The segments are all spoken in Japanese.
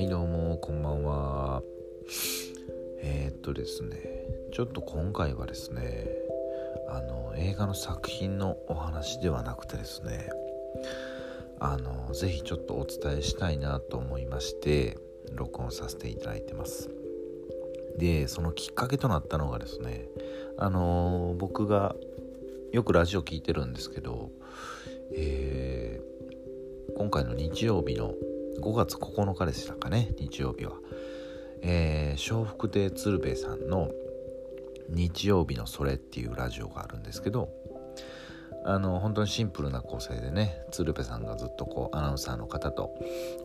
はいどうもこんばんは。えー、っとですねちょっと今回はですねあの映画の作品のお話ではなくてですねあのぜひちょっとお伝えしたいなと思いまして録音させていただいてます。でそのきっかけとなったのがですねあの僕がよくラジオ聞いてるんですけど、えー、今回の日曜日の5月9日でしたかね日曜日は、えー、笑福亭鶴瓶さんの「日曜日のそれ」っていうラジオがあるんですけどあの本当にシンプルな構成でね鶴瓶さんがずっとこうアナウンサーの方と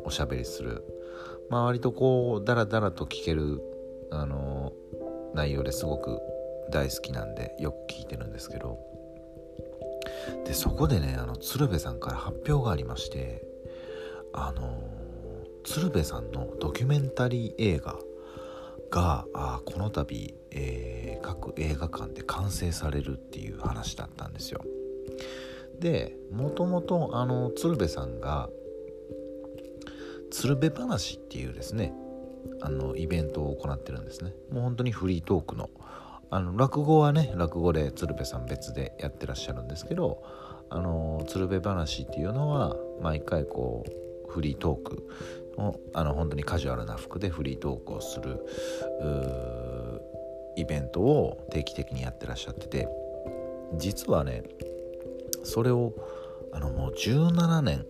おしゃべりする。まあ割とこうダラダラと聞けるあの内容ですごく大好きなんでよく聞いてるんですけど。でそこでねあの鶴瓶さんから発表がありましてあの鶴瓶さんのドキュメンタリー映画があこの度、えー、各映画館で完成されるっていう話だったんですよ。でもともとあの鶴瓶さんが鶴瓶話っていうですねあのイベントを行ってるんですね。もう本当にフリートークのあの落語はね落語で鶴瓶さん別でやってらっしゃるんですけどあの鶴瓶話っていうのは毎回こうフリートークあの本当にカジュアルな服でフリートークをするイベントを定期的にやってらっしゃってて実はねそれをあのもう17年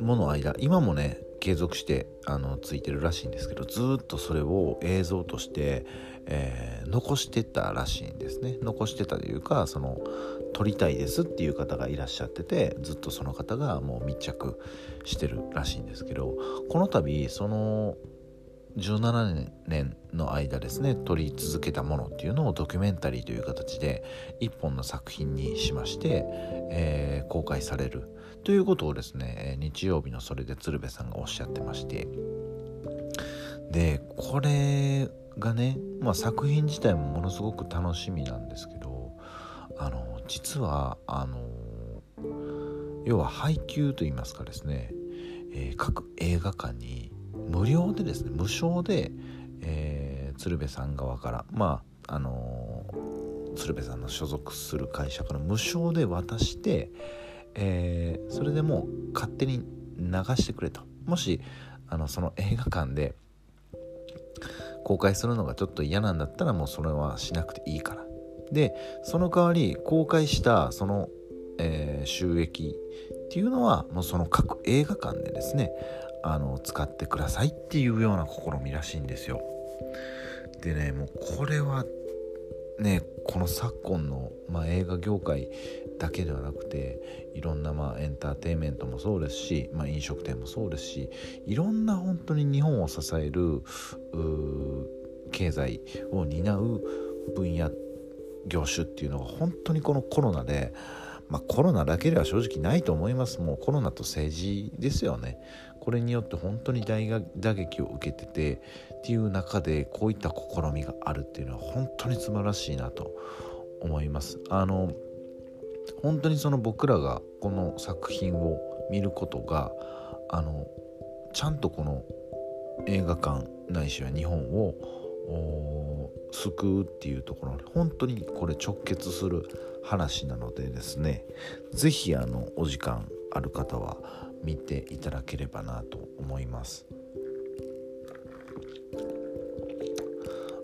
もの間今もね継続してあのついてるらしいんですけどずっとそれを映像として、えー、残してたらしいんですね。残してたというかその撮りたいですっていう方がいらっしゃっててずっとその方がもう密着してるらしいんですけどこの度その17年の間ですね撮り続けたものっていうのをドキュメンタリーという形で一本の作品にしまして、えー、公開される。ということをですね日曜日のそれで鶴瓶さんがおっしゃってまして。でこれがね、まあ、作品自体もものすごく楽しみなんですけどあの実はあの要は配給といいますかですね、えー、各映画館に無料でですね無償で、えー、鶴瓶さん側からまああの、鶴瓶さんの所属する会社から無償で渡して、えー、それでもう勝手に流してくれと。もしあのその映画館で公開するのがちょっと嫌なんだったらもうそれはしなくていいから。でその代わり公開したその、えー、収益っていうのはもうその各映画館でですねあの使ってくださいっていうような試みらしいんですよ。でねもうこれはねこの昨今の、まあ、映画業界だけではなくていろんなまあエンターテインメントもそうですし、まあ、飲食店もそうですしいろんな本当に日本を支える経済を担う分野っ業種っていうのが本当にこのコロナでまあ、コロナだけでは正直ないと思います。もうコロナと政治ですよね。これによって本当に大打撃を受けててっていう中でこういった試みがあるっていうのは本当に素晴らしいなと思います。あの本当にその僕らがこの作品を見ることがあのちゃんとこの映画館ないしは日本を救うっていうところに本当にこれ直結する話なのでですね是非あのお時間ある方は見ていただければなと思います。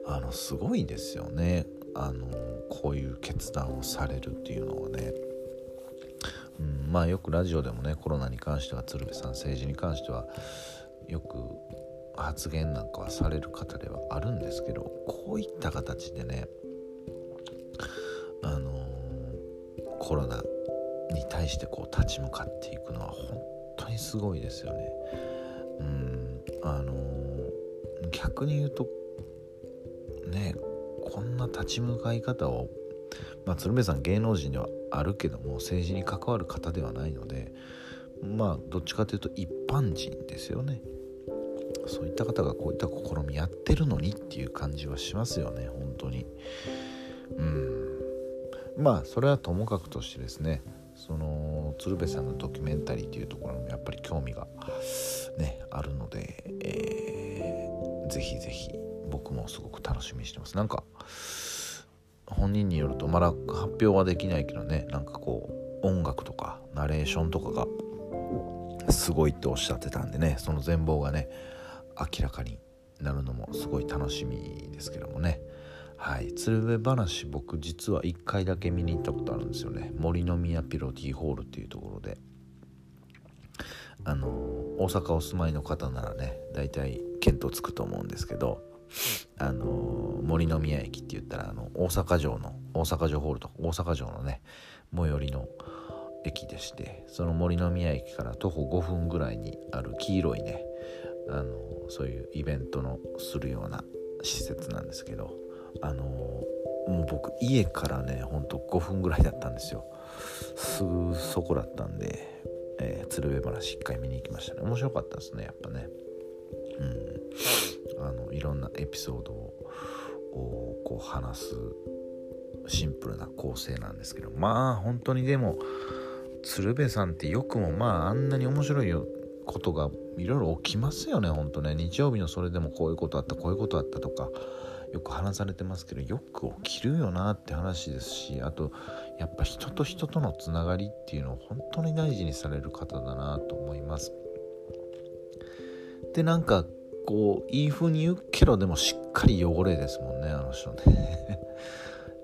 あのすごいですよね。あのこういう決断をされるっていうのはね、うん、まあよくラジオでもねコロナに関しては鶴瓶さん政治に関してはよく発言なんかはされる方ではあるんですけどこういった形でねあのー、コロナに対してこう立ち向かっていくのは本当にすごいですよね。うんあのー、逆に言うとねこんな立ち向かい方をまあ鶴瓶さん芸能人ではあるけども政治に関わる方ではないのでまあどっちかというと一般人ですよね。そういった方がこういった試みやってるのにっていう感じはしますよね本当に。うん。まあそれはともかくとしてですねその鶴瓶さんのドキュメンタリーっていうところにもやっぱり興味がねあるので、えー、ぜひぜひ僕もすごく楽しみにしてます。なんか本人によるとまだ発表はできないけどねなんかこう音楽とかナレーションとかがすごいっておっしゃってたんでねその全貌がね明らかになるのもすごい楽しみですけどもね。はい。鶴瓶話僕実は1回だけ見に行ったことあるんですよね。森の宮ピロティホールっていうところで。あの大阪お住まいの方ならね大体見当つくと思うんですけどあの森の宮駅って言ったらあの大阪城の大阪城ホールとか大阪城のね最寄りの駅でしてその森の宮駅から徒歩5分ぐらいにある黄色いねあのそういうイベントのするような施設なんですけどあのもう僕家からねほんと5分ぐらいだったんですよ。すぐそこだったんで、えー、鶴瓶話一回見に行きましたね。面白かったですねやっぱね。うん。あのいろんなエピソードをこう話すシンプルな構成なんですけどまあ本当にでも鶴瓶さんってよくもまああんなに面白いことがいろいろ起きますよねほんとね。日曜日のそれでもこういうことあったこういうことあったとかよく話されてますけどよく起きるよなって話ですしあとやっぱ人と人とのつながりっていうのを本当に大事にされる方だなと思います。でなんかこういい風に言うけどでもしっかり汚れですもんねあの人ね。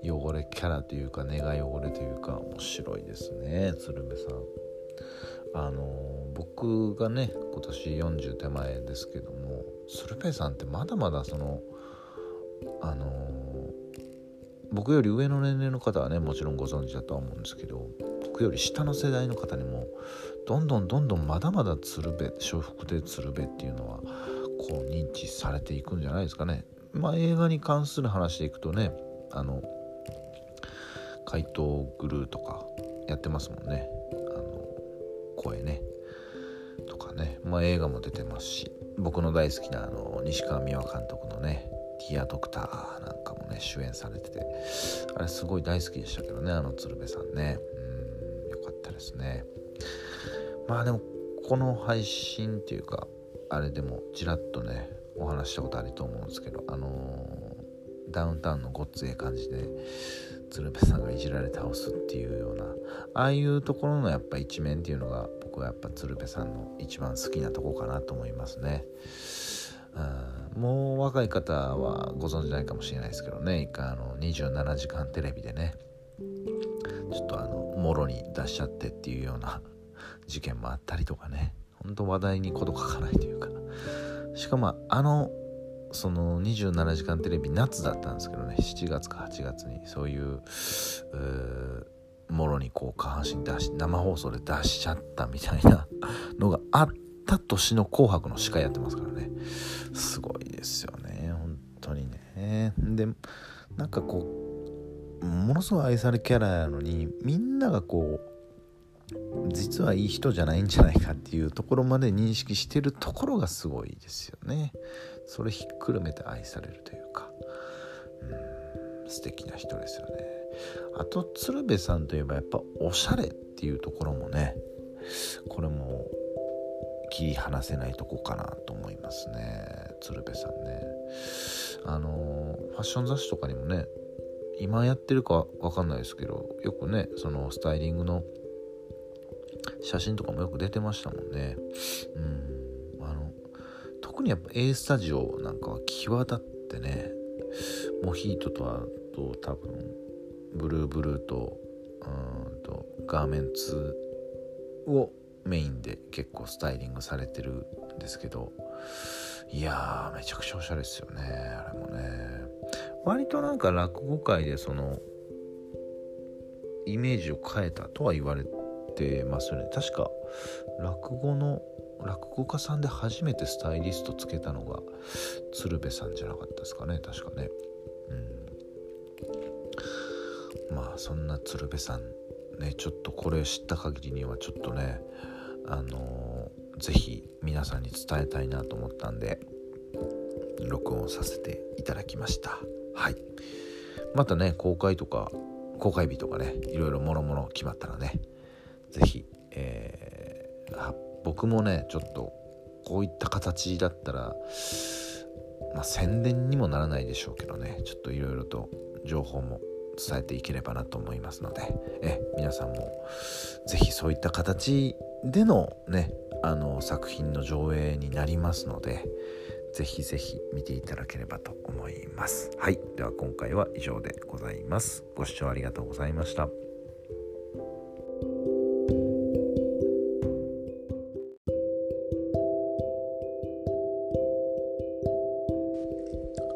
汚れキャラというか根が汚れというか面白いですね鶴瓶さん。あの僕がね今年40手前ですけども鶴瓶さんってまだまだそのあの僕より上の年齢の方はねもちろんご存知だとは思うんですけど僕より下の世代の方にもどんどんどんどんまだまだ鶴瓶笑福亭鶴瓶っていうのはこう認知されていくんじゃないですかね。まあ映画に関する話でいくとねあの怪盗グルーとかやってますもんねあの声ねまあ映画も出てますし僕の大好きなあの西川美和監督のね「ディアドクター」なんかもね主演されててあれすごい大好きでしたけどねあの鶴瓶さんね。うんよかったですね。まあでもこの配信っていうかあれでもちらっとねお話したことあると思うんですけどあのー、ダウンタウンのごっつええ感じでね鶴瓶さんがいじられ倒すっていうようなああいうところのやっぱ一面っていうのが僕はやっぱ鶴瓶さんの一番好きなとこかなと思いますね。うん、もう若い方はご存じないかもしれないですけどね。一回あの27時間テレビでねちょっとあのもろに出しちゃってっていうような事件もあったりとかね。ほんと話題に事欠かないというか。しかもあのその27時間テレビ夏だったんですけどね。7月か8月にそういうもろにこう下半身出し生放送で出しちゃったみたいな のがあった年の「紅白」の司会やってますからね。すごいですよね。本当にね。でなんかこうものすごい愛されキャラやのにみんながこう実はいい人じゃないんじゃないかっていうところまで認識してるところがすごいですよね。それひっくるめて愛されるというかうん素敵な人ですよね。あと鶴瓶さんといえばやっぱおしゃれっていうところもねこれも切り離せないとこかなと思いますね鶴瓶さんね。あのファッション雑誌とかにもね今やってるか分かんないですけどよくねそのスタイリングの写真とかもよく出てましたもんね。うん。あの、特にやっぱ A スタジオなんかは際立ってね、モヒートとあと多分、ブルーブルーと、うんと、ガーメンツをメインで結構スタイリングされてるんですけど、いやー、めちゃくちゃおしゃれですよね、あれもね。割となんか落語界でその、イメージを変えたとは言われててますよね。確か落語の落語家さんで初めてスタイリストつけたのが鶴瓶さんじゃなかったですかね。確かね。うん。まあそんな鶴瓶さんねちょっとこれ知った限りにはちょっとねあのー、ぜひ皆さんに伝えたいなと思ったんで録音させていただきました。はい。またね公開とか公開日とかねいろいろもろもろ決まったらね是非、僕もねちょっとこういった形だったらまあ宣伝にもならないでしょうけどねちょっといろいろと情報も伝えていければなと思いますのでえ皆さんも是非そういった形でのねあの作品の上映になりますのでぜひぜひ見ていただければと思います。はい。では今回は以上でございます。ご視聴ありがとうございました。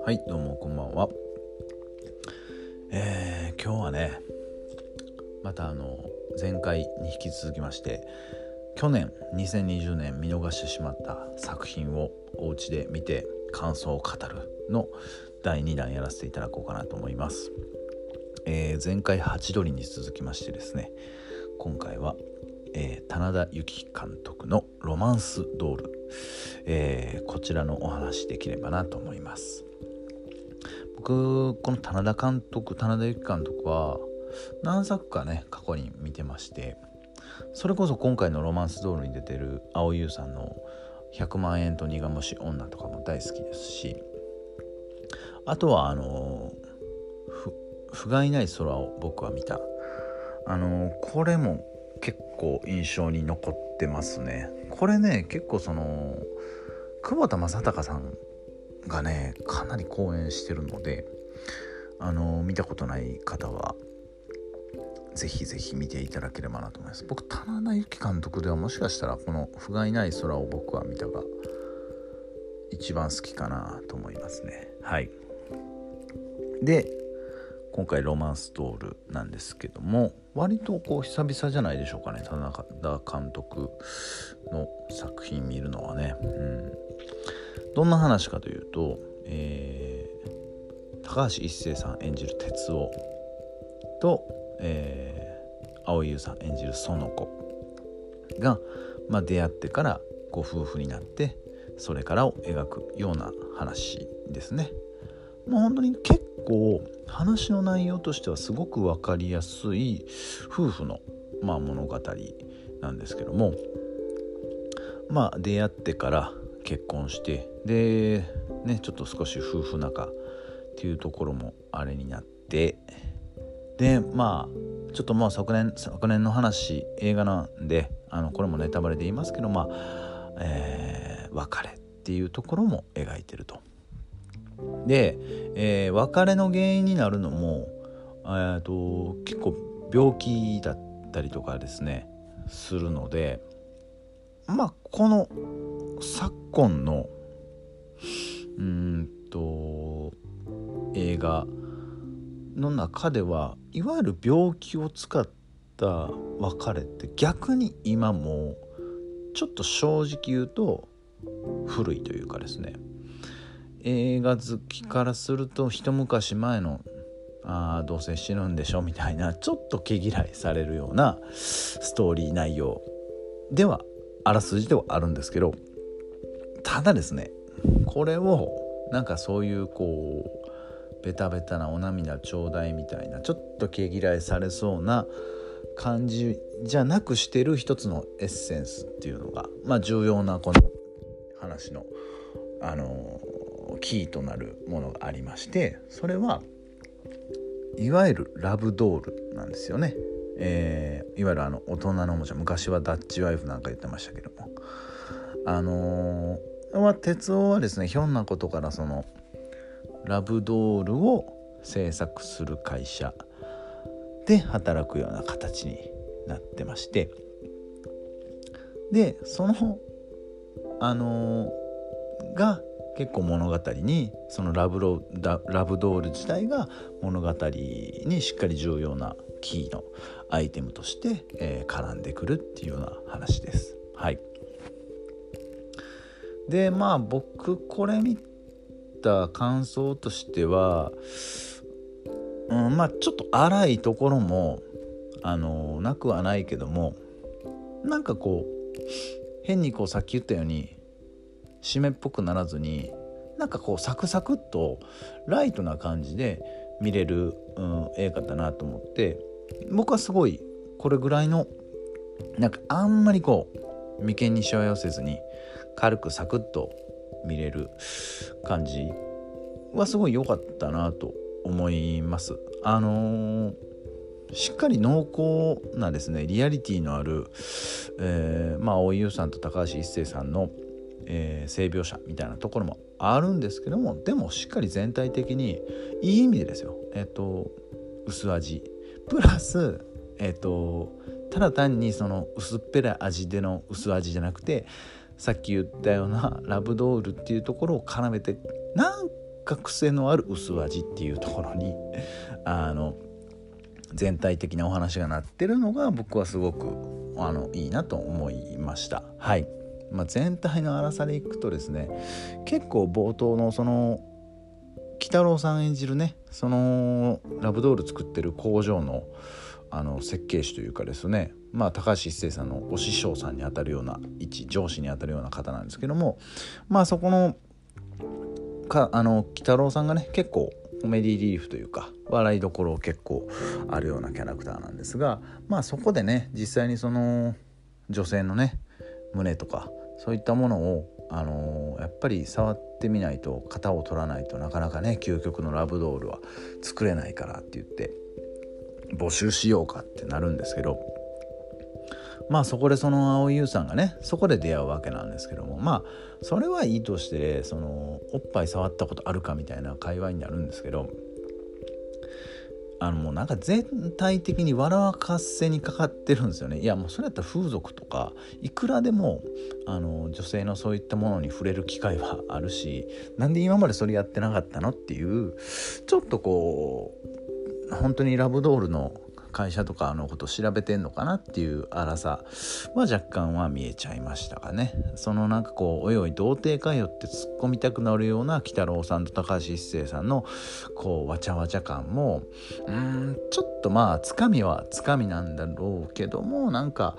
はい、どうもこんばんは。えー、今日はね、またあの、前回に引き続きまして、去年2020年見逃してしまった作品をお家で見て感想を語るの第2弾やらせていただこうかなと思います、えー、前回ハチドリに続きましてですね今回は、えー、棚田由紀監督の「ロマンスドール」えー、こちらのお話できればなと思います僕この棚田監督棚田由紀監督は何作かね過去に見てましてそれこそ今回の「ロマンスドール」に出てる蒼井優さんの「100万円と苦虫女」とかも大好きですしあとはあの「不甲斐ない空を僕は見た」あのこれも結構印象に残ってますね。これね結構その久保田正孝さんがねかなり講演してるのであの見たことない方はぜひぜひ見ていただければなと思います。僕棚田由紀監督ではもしかしたらこの「不甲斐ない空を僕は見た」が一番好きかなと思いますね。はい。で今回ロマンスドールなんですけども割とこう久々じゃないでしょうかね。田中監督の作品見るのはね、うん、どんな話かというと、えー、高橋一生さん演じる哲夫とえー、蒼井優さん演じる園子が、まあ、出会ってからご夫婦になってそれからを描くような話ですね。まあ、本当に結構話の内容としてはすごく分かりやすい夫婦の、まあ、物語なんですけどもまあ出会ってから結婚してでねちょっと少し夫婦仲っていうところもあれになってでまあちょっとまあ昨年昨年の話映画なんであのこれもネタバレで言いますけどまあ、えー、別れっていうところも描いてると。で、えー、別れの原因になるのも、えーと、結構病気だったりとかですねするのでまあこの昨今のうんと映画の中ではいわゆる病気を使った別れって逆に今もちょっと正直言うと古いというかですね。映画好きからすると一昔前のあどうせ死ぬんでしょみたいなちょっと毛嫌いされるようなストーリー内容ではあらすじではあるんですけどただですねこれをなんかそういうこうベタベタなお涙ちょうだいみたいなちょっと毛嫌いされそうな感じじゃなくしてる一つのエッセンスっていうのが、まあ、重要なこの話の、あのキーとなるものがありましてそれはいわゆるラブドールなんですよね。えー、いわゆるあの大人のおもちゃ昔はダッチワイフなんか言ってましたけども。あのー、まあ、鉄夫はですねひょんなことからそのラブドールを制作する会社で働くような形になってまして。でそのあのー、が結構物語にそのラブロラブドール自体が物語にしっかり重要なキーのアイテムとして、えー、絡んでくるっていうような話です。はい、でまあ僕これ見た感想としては、うん、まあちょっと荒いところもあのなくはないけどもなんかこう変にこうさっき言ったように湿っぽくならずになんかこうサクサクっとライトな感じで見れる、うん、映画だなと思って僕はすごいこれぐらいのなんかあんまりこう眉間にしわ寄せずに軽くサクッと見れる感じはすごい良かったなと思います。あのー、しっかり濃厚なですねリアリティのある、えー、まあ大井優さんと高橋一生さんの、えー、性描写みたいなところもあるんですけどもでもしっかり全体的にいい意味でですよ。えっ、と薄味。プラスえっ、とただ単にその薄っぺらい味での薄味じゃなくてさっき言ったようなラブドールっていうところを絡めてなんか癖のある薄味っていうところにあの全体的なお話がなってるのが僕はすごくあのいいなと思いました。はいまあ、全体の荒さでいくとですね結構冒頭のその鬼太郎さん演じるねそのラブドール作ってる工場のあの設計士というかですねまあ高橋一生さんのお師匠さんにあたるような一上司にあたるような方なんですけどもまあそこのかあの鬼太郎さんがね結構コメディリリーフというか笑いどころ結構あるようなキャラクターなんですがまあそこでね実際にその女性のね胸とかそういったものをあのー、やっぱり触ってみないと型を取らないとなかなかね究極のラブドールは作れないからって言って募集しようかってなるんですけどまあそこでその蒼井優さんがねそこで出会うわけなんですけどもまあそれはいいとしてそのおっぱい触ったことあるかみたいな会話になるんですけどあのもうなんか全体的に笑わかせにかかってるんですよね。いやもうそれやったら風俗とかいくらでもあの女性のそういったものに触れる機会はあるしなんで今までそれやってなかったのっていうちょっとこう本当にラブドールの会社とかのこと調べてんのかなっていう荒さ。は若干は見えちゃいましたかね。そのなんかこうおいおい童貞かよって突っ込みたくなるような鬼太郎さんと高橋一生さんのこうわちゃわちゃ感もうんちょっとまあつかみはつかみなんだろうけどもなんか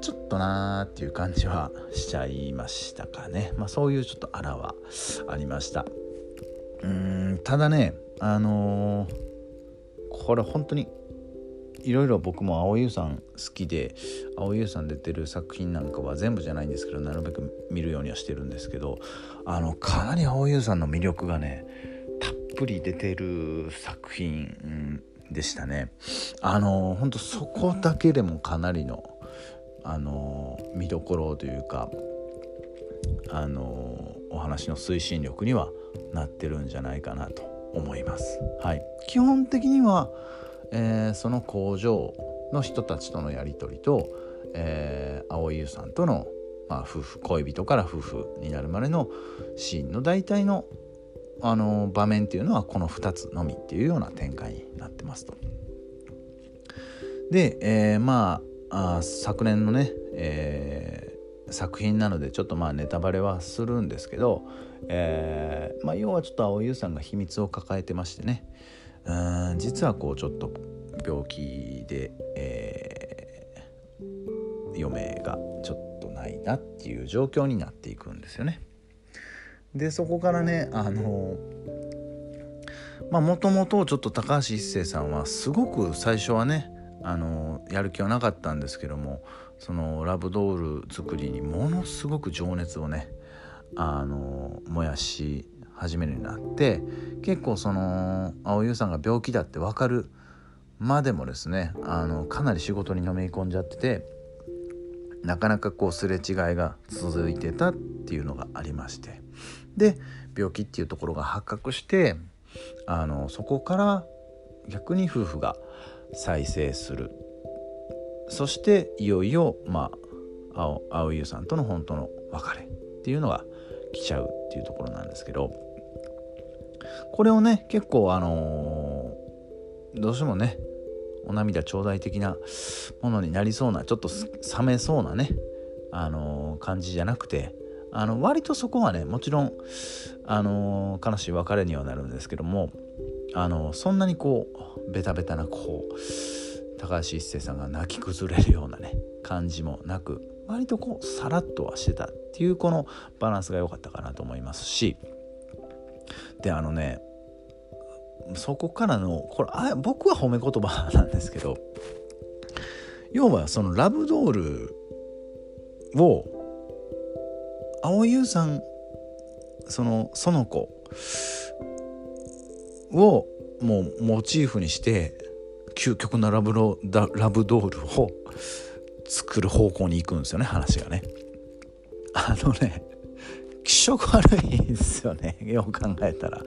ちょっとなーっていう感じはしちゃいましたかね。まあそういうちょっとあらはありました。うんただねあのー、これ本当にいろいろ僕も蒼優さん好きで蒼優さん出てる作品なんかは全部じゃないんですけどなるべく見るようにはしてるんですけどあのかなり蒼優さんの魅力がねたっぷり出てる作品でしたね。あの本当そこだけでもかなりのあの見どころというかあのお話の推進力にはなってるんじゃないかなと思います。はい、基本的にはえー、その工場の人たちとのやり取りと、えー、青井優さんとの、まあ、夫婦恋人から夫婦になるまでのシーンの大体のあの場面っていうのはこの2つのみっていうような展開になってますと。で、えー、まああ昨年のね、えー、作品なのでちょっとまあネタバレはするんですけど、えーまあ、要はちょっと青井優さんが秘密を抱えてましてね、うん実はこうちょっと病気で、えー、余命がちょっとないなっていう状況になっていくんですよね。でそこからねあのまあもともとちょっと高橋一生さんはすごく最初はねあのやる気はなかったんですけどもそのラブドール作りにものすごく情熱をねあの燃やし始めるようになって結構その蒼優さんが病気だって分かるまでもですねあのかなり仕事にのめり込んじゃっててなかなかこうすれ違いが続いてたっていうのがありましてで病気っていうところが発覚してあのそこから逆に夫婦が再生する。そしていよいよまあ青青優さんとの本当の別れっていうのが来ちゃうっていうところなんですけどこれをね結構あのー、どうしてもねお涙頂戴的なものになりそうなちょっと冷めそうなねあのー、感じじゃなくてあの割とそこはねもちろんあのー、悲しい別れにはなるんですけどもあのそんなにこうベタベタなこう高橋一生さんが泣き崩れるようなね感じもなく割とこうさらっとはしてたっていうこのバランスが良かったかなと思いますしであのねそこからのこれあ僕は褒め言葉なんですけど要はそのラブドールを蒼井優さんその園子をもうモチーフにして究極のラブロラブドールを作る方向に行くんですよね話がね。あのね気色悪いですよねよく考えたら。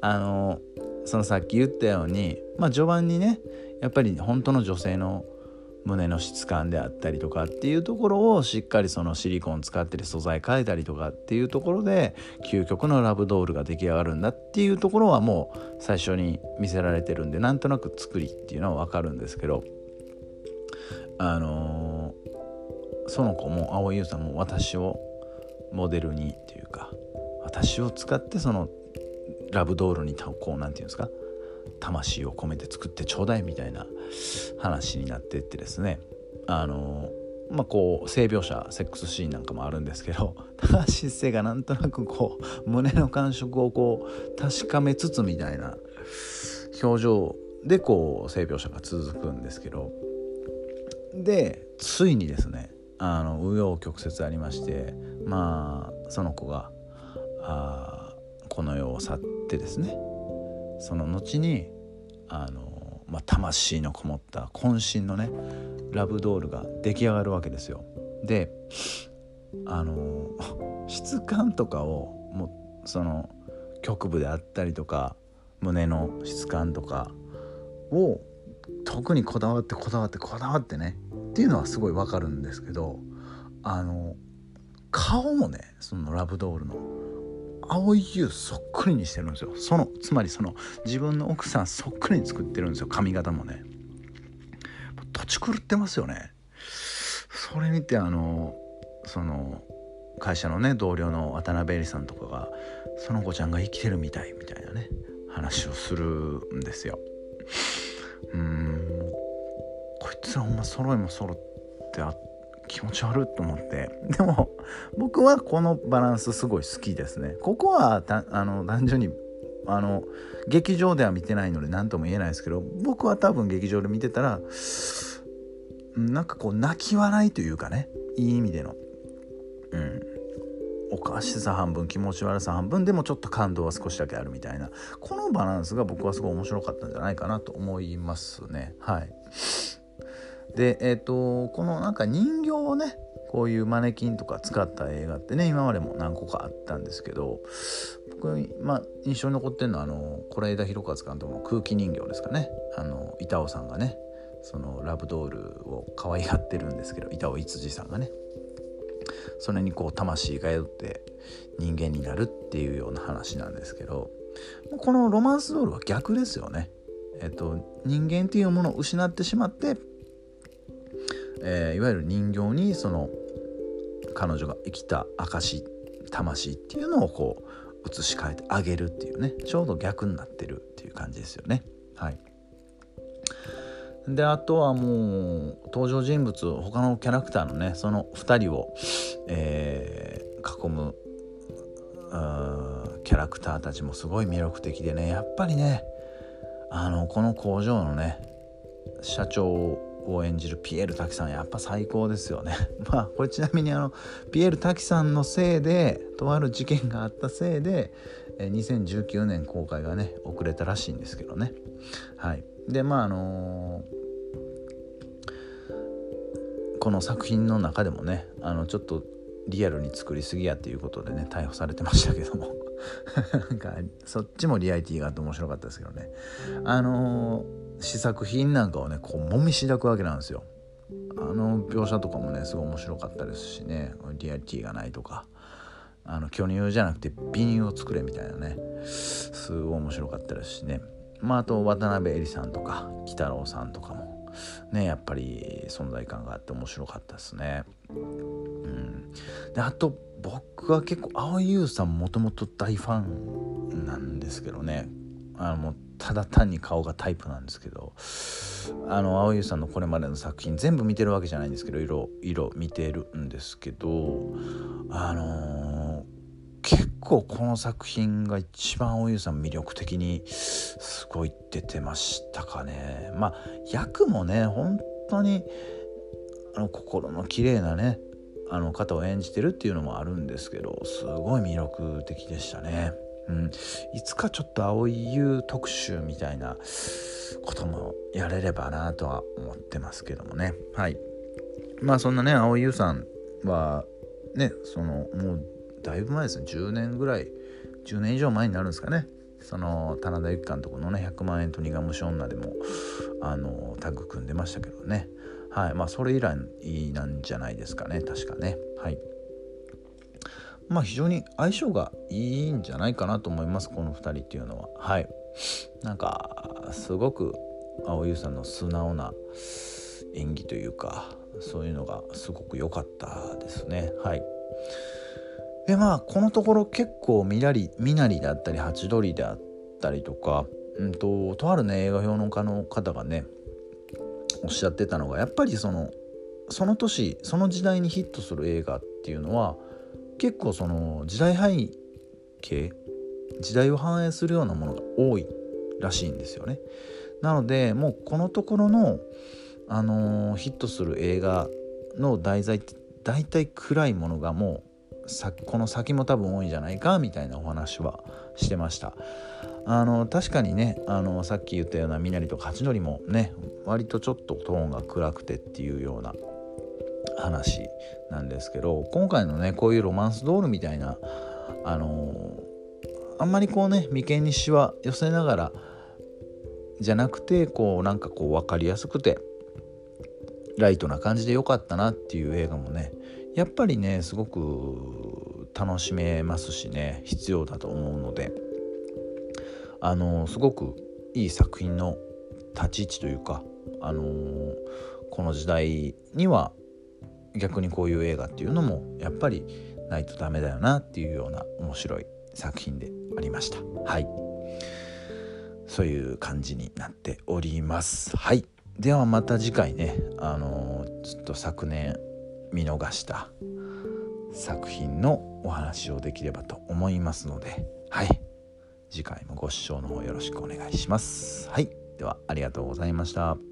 あのそのさっき言ったようにまあ序盤にねやっぱり本当の女性の胸の質感であったりとかっていうところをしっかりそのシリコン使ってる素材変えたりとかっていうところで究極のラブドールが出来上がるんだっていうところはもう最初に見せられてるんでなんとなく作りっていうのは分かるんですけどあのー、その子も蒼井優さんも私をモデルにっていうか私を使ってそのラブドールにこう何て言うんですか魂を込めて作ってちょうだいみたいな話になってってですね。あのまあこう性描写セックスシーンなんかもあるんですけど高橋一生がなんとなくこう胸の感触をこう確かめつつみたいな表情でこう性描写が続くんですけどでついにですねあの紆余曲折ありましてまあその子があこの世を去ってですねその後にあの、まあ、魂のこもった渾身のねラブドールが出来上がるわけですよ。であの質感とかをもうその局部であったりとか胸の質感とかを特にこだわってこだわってこだわってねっていうのはすごいわかるんですけどあの顔もねそのラブドールの蒼井優そっくりにしてるんですよ。そのつまりその自分の奥さんそっくりに作ってるんですよ。髪型もね。土地狂ってますよね。それ見てあのその会社のね同僚の渡辺恵里さんとかがその子ちゃんが生きてるみたいみたいなね話をするんですよ。うんこいつらほんま揃いも揃ってあって気持ち悪いと思って。でも僕はこのバランスすごい好きですね。ここはあの単純にあの劇場では見てないので何とも言えないですけど僕は多分劇場で見てたらなんかこう泣き笑いというかねいい意味での。うん。おかしさ半分気持ち悪さ半分でもちょっと感動は少しだけあるみたいな。このバランスが僕はすごい面白かったんじゃないかなと思いますね。はい。でえっ、とこのなんか人形をねこういうマネキンとか使った映画ってね今までも何個かあったんですけど僕、まあ、印象に残ってるのはあの是枝裕和監督の空気人形ですかねあの板尾さんがねそのラブドールを可愛がってるんですけど板尾逸司さんがねそれにこう魂が宿って人間になるっていうような話なんですけどこのロマンスドールは逆ですよね。えっと、人間っていうものを失ってしまってえー、いわゆる人形にその彼女が生きた証魂っていうのをこう移し替えてあげるっていうねちょうど逆になってるっていう感じですよね。はい、であとはもう登場人物他のキャラクターのねその2人を、えー、囲むキャラクターたちもすごい魅力的でねやっぱりねあのこの工場のね社長を演じるピエール滝さんやっぱ最高ですよね。まあこれちなみにあのピエール滝さんのせいでとある事件があったせいで2019年公開がね遅れたらしいんですけどね。はい。でまああのー、この作品の中でもねあのちょっとリアルに作りすぎやっていうことでね逮捕されてましたけども。なんかそっちもリアリティがあって面白かったですけどね。あのー試作品なんかをねこうもみしだくわけなんですよ。あの描写とかもねすごい面白かったですしね。リアリティがないとか。あの巨乳じゃなくて美乳を作れみたいなね。すごい面白かったですしね。まああと渡辺恵里さんとか鬼太郎さんとかも。ねやっぱり存在感があって面白かったですね。うん。であと僕は結構蒼井優さんもともと大ファンなんですけどね。あのただ単に顔がタイプなんですけどあの青優さんのこれまでの作品全部見てるわけじゃないんですけど色色見てるんですけどあのー、結構この作品が一番青優さん魅力的にすごい出てましたかねまあ役もね本当にあの心の綺麗なねあの方を演じてるっていうのもあるんですけどすごい魅力的でしたね。うん、いつかちょっと蒼井優特集みたいなこともやれればなとは思ってますけどもね。はい。まあそんなね蒼井優さんはねそのもうだいぶ前ですね。10年ぐらい10年以上前になるんですかね。その棚田由紀監督のね100万円と苦虫女でもあのタッグ組んでましたけどね。はい。まあそれ以来なんじゃないですかね。確かね。はい。まあ非常に相性がいいんじゃないかなと思いますこの2人っていうのは。はい。なんかすごく蒼優さんの素直な演技というかそういうのがすごく良かったですね。はい。でまあこのところ結構みなりみなりだったりハチドリであったりとか、うんと、とあるね映画評論家の方がねおっしゃってたのがやっぱりそのその年その時代にヒットする映画っていうのは結構その時代背景時代を反映するようなものが多いらしいんですよね。なのでもうこのところの、あのー、ヒットする映画の題材って大体暗いものがもうさこの先も多分多いんじゃないかみたいなお話はしてましたあの確かにねあのさっき言ったような「みなり」とか「八のり」もね割とちょっとトーンが暗くてっていうような話なんですけど今回のねこういうロマンスドールみたいなあのあんまりこうね眉間にしわ寄せながらじゃなくてこうなんかこう分かりやすくてライトな感じで良かったなっていう映画もねやっぱりねすごく楽しめますしね必要だと思うのであのすごくいい作品の立ち位置というかあのこの時代には逆にこういう映画っていうのもやっぱりないとダメだよなっていうような面白い作品でありました。はい。そういう感じになっております。はい。ではまた次回ね。あのちょっと昨年見逃した作品のお話をできればと思いますので。はい。次回もご視聴の方よろしくお願いします。はい。ではありがとうございました。